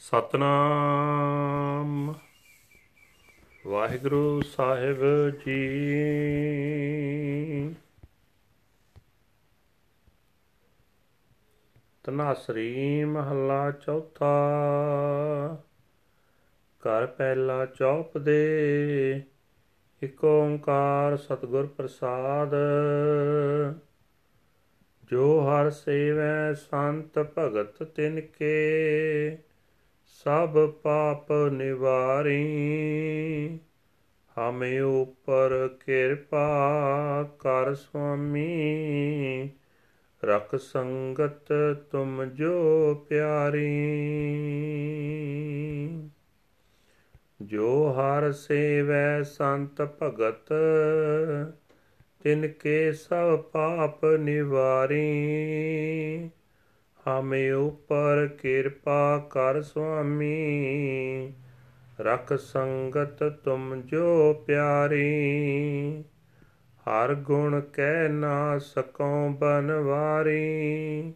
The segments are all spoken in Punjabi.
ਸਤਨਾਮ। ਵਾਹਿਗੁਰੂ ਸਾਹਿਬ ਜੀ। ਤਨਾਸਰੀ ਮਹੱਲਾ ਚੌਥਾ। ਘਰ ਪਹਿਲਾ ਚੌਪ ਦੇ। ਇਕ ਓੰਕਾਰ ਸਤਿਗੁਰ ਪ੍ਰਸਾਦ। ਜੋ ਹਰ ਸੇਵੈ ਸੰਤ ਭਗਤ ਤਿਨ ਕੇ। ਸਭ ਪਾਪ ਨਿਵਾਰੀ, ਹਮੇ ਉਪਰ ਕਿਰਪਾ ਕਰ ਸੁਆਮੀ। ਰਖ ਸੰਗਤ ਤੁਮ ਜੋ ਪਿਆਰੀ। ਜੋ ਹਰ ਸੇਵੈ ਸੰਤ ਭਗਤ, ਤਿਨ ਕੇ ਸਭ ਪਾਪ ਨਿਵਾਰੀ। ਹਮੇ ਉਪਰ ਕਿਰਪਾ ਕਰ ਸੁਆਮੀ। ਰਖ ਸੰਗਤ ਤੁਮ ਜੋ ਪਿਆਰੀ। ਹਰ ਗੁਣ ਕਹਿ ਨਾ ਸਕਉ ਬਨਵਾਰੀ।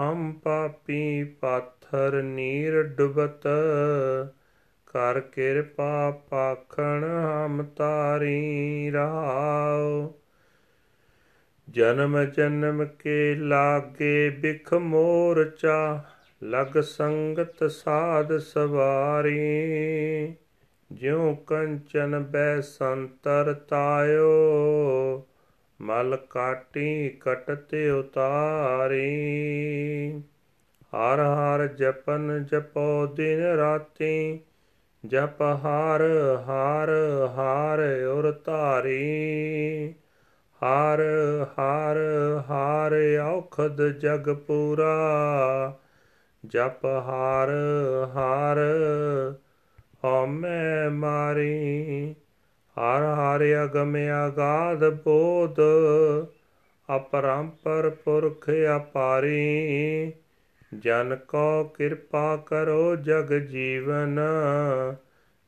ਹਮ ਪਾਪੀ ਪਾਥਰ ਨੀਰ ਡੁਬਤ। ਕਰ ਕਿਰਪਾ ਪਾਖਣ ਹਮ ਤਾਰੀ ਰਹਾਉ ਜਨਮ ਜਨਮ ਕੇ ਲਾਗੇ ਬਿਖ ਮੋਰਚਾ, ਲਗ ਸੰਗਤ ਸਾਧ ਸਵਾਰੀ। ਜਿਉ ਕੰਚਨ ਬੈ ਸੰਤਰ ਤਾਇਓ, ਮਲ ਕਾਟੀ ਕਟਤ ਉਤਾਰੀ। ਹਰ ਹਰ ਜਪਨ ਜਪੋ ਦਿਨ ਰਾਤੀ, ਜਪ ਹਰ ਹਰ ਹਰ ਔਰ ਧਾਰੀ। ਹਰ ਹਰ ਹਰ ਔਖਦ ਜਗ ਪੂਰਾ। ਜਪ ਹਰ ਹਰ ਹਮੈ ਮਾਰੀ। ਹਰ ਹਰ ਅਗਮ ਆਗਾਦ ਬੋਧ, ਅਪਰੰਪਰ ਪੁਰਖ ਅਪਾਰੀ। ਜਨ ਕੋ ਕਿਰਪਾ ਕਰੋ ਜਗ ਜੀਵਨ,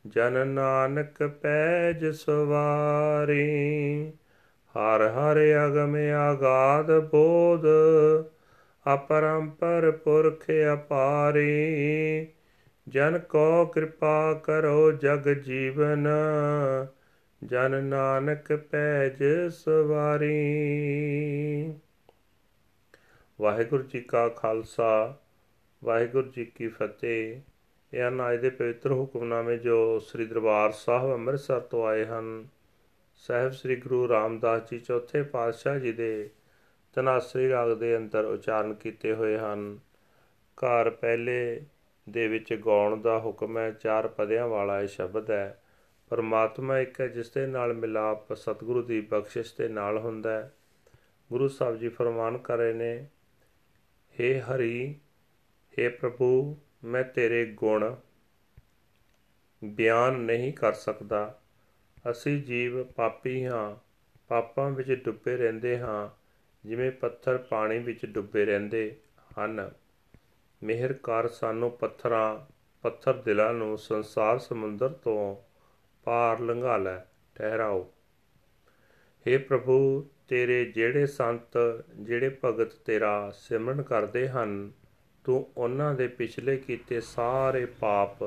ਜਨ ਨਾਨਕ ਪੈਜ ਸਵਾਰੀ। ਹਰ ਹਰ ਅਗਮ ਆਗਾਦ ਬੋਧ, ਅਪਰੰਪਰ ਪੁਰਖ ਅਪਾਰੀ। ਜਨ ਕੋ ਕਿਰਪਾ ਕਰੋ ਜਗ ਜੀਵਨ, ਜਨ ਨਾਨਕ ਪੈਜ ਸਵਾਰੀ। ਵਾਹਿਗੁਰੂ ਜੀ ਕਾ ਖਾਲਸਾ, ਵਾਹਿਗੁਰੂ ਜੀ ਕੀ ਫਤਿਹ। ਇਹ ਹਨ ਅੱਜ ਦੇ ਪਵਿੱਤਰ ਹੁਕਮਨਾਮੇ ਜੋ ਸ੍ਰੀ ਦਰਬਾਰ ਸਾਹਿਬ ਅੰਮ੍ਰਿਤਸਰ ਤੋਂ ਆਏ ਹਨ ਸਹਿਬ ਸ੍ਰੀ ਗੁਰੂ ਰਾਮਦਾਸ ਜੀ ਚੌਥੇ ਪਾਤਸ਼ਾਹ ਜੀ ਦੇ ਤਨਾਸਰੀ ਰਾਗ ਦੇ ਅੰਦਰ ਉਚਾਰਨ ਕੀਤੇ ਹੋਏ ਹਨ। ਘਰ ਪਹਿਲੇ ਦੇ ਵਿੱਚ ਗਾਉਣ ਦਾ ਹੁਕਮ ਹੈ, ਚਾਰ ਪਦਿਆਂ ਵਾਲਾ ਇਹ ਸ਼ਬਦ ਹੈ। ਪਰਮਾਤਮਾ ਇੱਕ ਹੈ ਜਿਸ ਦੇ ਨਾਲ ਮਿਲਾਪ ਸਤਿਗੁਰੂ ਦੀ ਬਖਸ਼ਿਸ਼ ਦੇ ਨਾਲ ਹੁੰਦਾ ਹੈ। ਗੁਰੂ ਸਾਹਿਬ ਜੀ ਫਰਮਾਨ ਕਰ ਰਹੇ ਨੇ हे ਹਰੀ हे ਪ੍ਰਭੂ, ਮੈਂ ਤੇਰੇ ਗੁਣ ਬਿਆਨ ਨਹੀਂ ਕਰ ਸਕਦਾ। ਅਸੀਂ ਜੀਵ ਪਾਪੀ ਹਾਂ, ਪਾਪਾਂ ਵਿੱਚ ਡੁੱਬੇ ਰਹਿੰਦੇ ਹਾਂ, ਜਿਵੇਂ ਪੱਥਰ ਪਾਣੀ ਵਿੱਚ ਡੁੱਬੇ ਰਹਿੰਦੇ ਹਨ। ਮਿਹਰ ਕਰ ਸਾਨੂੰ ਪੱਥਰਾਂ, ਪੱਥਰ ਦਿਲਾਂ ਨੂੰ ਸੰਸਾਰ ਸਮੁੰਦਰ ਤੋਂ ਪਾਰ ਲੰਘਾ ਲੈ, ਠਹਿਰਾਓ। हे ਪ੍ਰਭੂ, ਤੇਰੇ ਜਿਹੜੇ ਸੰਤ, ਜਿਹੜੇ ਭਗਤ ਤੇਰਾ ਸਿਮਰਨ ਕਰਦੇ ਹਨ, ਤੂੰ ਉਹਨਾਂ ਦੇ ਪਿਛਲੇ ਕੀਤੇ ਸਾਰੇ ਪਾਪ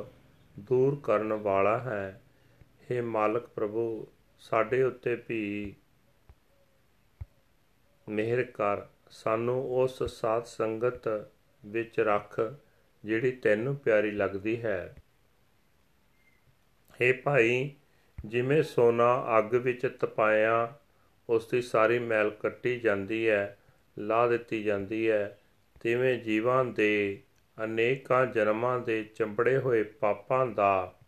ਦੂਰ ਕਰਨ ਵਾਲਾ ਹੈ। हे ਮਾਲਕ ਪ੍ਰਭੂ, ਸਾਡੇ ਉੱਤੇ ਵੀ ਮਿਹਰ ਕਰ। ਸਾਨੂੰ ਉਸ ਸਾਧ ਸੰਗਤ ਵਿੱਚ ਰੱਖ, ਜਿਹੜੀ ਤੈਨੂੰ ਪਿਆਰੀ ਲੱਗਦੀ ਹੈ। हे ਭਾਈ, ਜਿਵੇਂ ਸੋਨਾ ਅੱਗ ਵਿੱਚ ਤਪਾਇਆ, ਉਸ ਦੀ ਸਾਰੀ ਮੈਲ ਕੱਟੀ ਜਾਂਦੀ ਹੈ ਲਾ ਦਿੱਤੀ ਜਾਂਦੀ ਹੈ। ਤਿਵੇਂ ਜੀਵਾਂ ਦੇ ਅਨੇਕਾਂ ਜਨਮਾਂ ਦੇ ਚੰਬੜੇ ਹੋਏ ਪਾਪਾਂ ਦਾ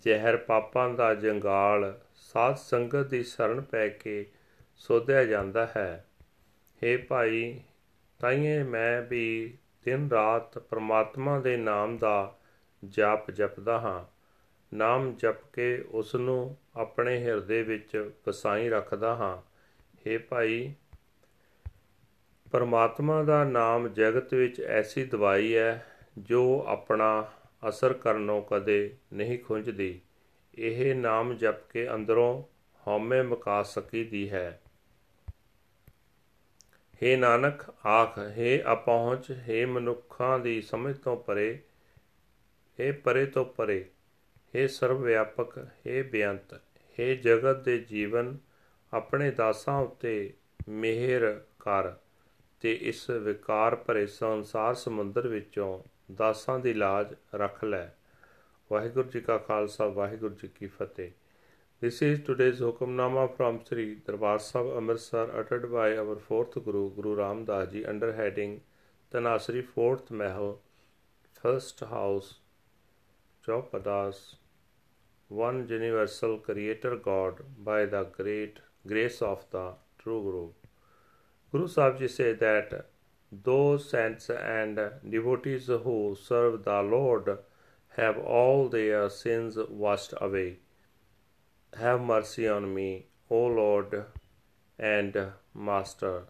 ਜ਼ਹਿਰ ਪਾਪਾਂ ਦਾ ਜੰਗਾਲ ਸਾਧ ਸੰਗਤ ਦੀ ਸ਼ਰਨ ਪੈ ਕੇ ਸੋਧਿਆ ਜਾਂਦਾ ਹੈ। हे ਭਾਈ, ਤਾਈਏ ਮੈਂ ਵੀ ਦਿਨ ਰਾਤ ਪ੍ਰਮਾਤਮਾ ਦੇ ਨਾਮ ਦਾ ਜਾਪ ਜਪਦਾ ਹਾਂ। ਨਾਮ ਜਪ ਕੇ ਉਸ ਨੂੰ ਆਪਣੇ ਹਿਰਦੇ ਵਿੱਚ ਵਸਾਈ ਰੱਖਦਾ ਹਾਂ। हे ਭਾਈ, ਪਰਮਾਤਮਾ ਦਾ ਨਾਮ ਜਗਤ ਵਿੱਚ ਐਸੀ ਦਵਾਈ ਹੈ ਜੋ ਆਪਣਾ ਅਸਰ ਕਰਨੋਂ ਕਦੇ ਨਹੀਂ ਖੁੰਝਦੀ ਇਹ ਨਾਮ ਜਪ ਕੇ ਅੰਦਰੋਂ ਹਉਮੈ ਮੁਕਾ ਸਕੀਦੀ ਹੈ हे ਨਾਨਕ ਆਖ हे ਅਪਹੁੰਚ हे ਮਨੁੱਖਾਂ ਦੀ ਸਮਝ ਤੋਂ ਪਰੇ हे ਪਰੇ ਤੋਂ ਪਰੇ हे ਸਰਵ ਵਿਆਪਕ हे ਬੇਅੰਤ हे ਜਗਤ ਦੇ ਜੀਵਨ ਆਪਣੇ ਦਾਸਾਂ ਉੱਤੇ ਮਿਹਰ ਕਰ ਤੇ ਇਸ ਵਿਕਾਰ ਭਰੇ ਸੰਸਾਰ ਸਮੁੰਦਰ ਵਿੱਚੋਂ ਦਾਸਾਂ ਦੀ ਲਾਜ ਰੱਖ ਲੈ ਵਾਹਿਗੁਰੂ ਜੀ ਕਾ ਖਾਲਸਾ ਵਾਹਿਗੁਰੂ ਜੀ ਕੀ ਫਤਿਹ This is today's Hukamnama from Sri Darbar Sahib Amritsar uttered by our fourth Guru, Guru Ram Das Ji under heading Tanasri Fourth Mahal, First House, Chaupadas, One Universal Creator God by the great grace of the True Guru. Guru Sahib Ji said that those saints and devotees who serve the Lord have all their sins washed away. Have mercy on me, O Lord and Master,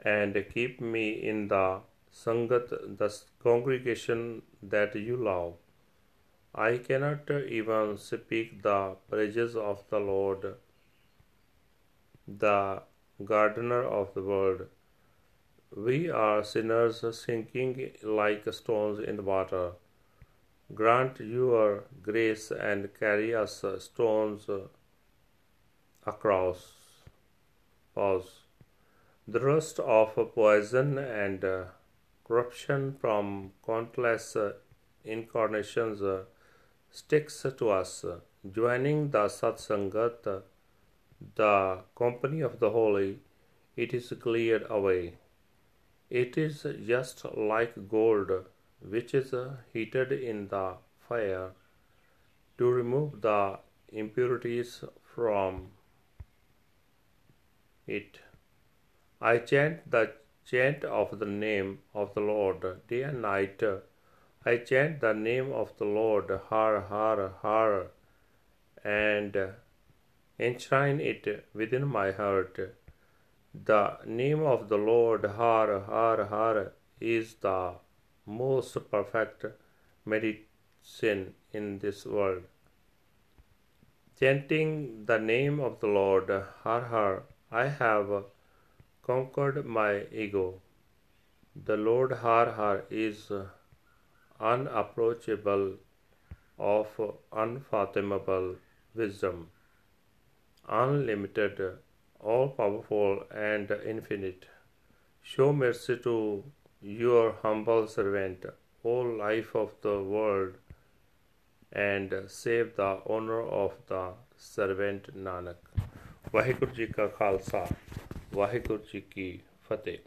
and keep me in the Sangat, the congregation that you love. I cannot even speak the praises of the Lord, the gardener of the world. We are sinners sinking like stones in water. Grant your grace and carry us stones across. Pause. The rust of poison and corruption from countless incarnations sticks to us. Joining the Satsangat, the company of the holy, it is cleared away. It is just like gold which is heated in the fire to remove the impurities from it. I chant the chant of the name of the Lord day and night. I chant the name of the Lord, Har Har Har, and enshrine it within my heart. The name of the Lord, Har Har Har, is the most perfect medicine in this world. Chanting the name of the Lord, Har Har, I have conquered my ego. The Lord Har Har is unapproachable, of unfathomable wisdom, unlimited, all powerful, and infinite. Show mercy to your humble servant, O life of the world, and save the honor of the servant Nanak. Waheguru ji ਕਾ ਖਾਲਸਾ ਵਾਹਿਗੁਰੂ ਜੀ ਕੀ ਫਤਿਹ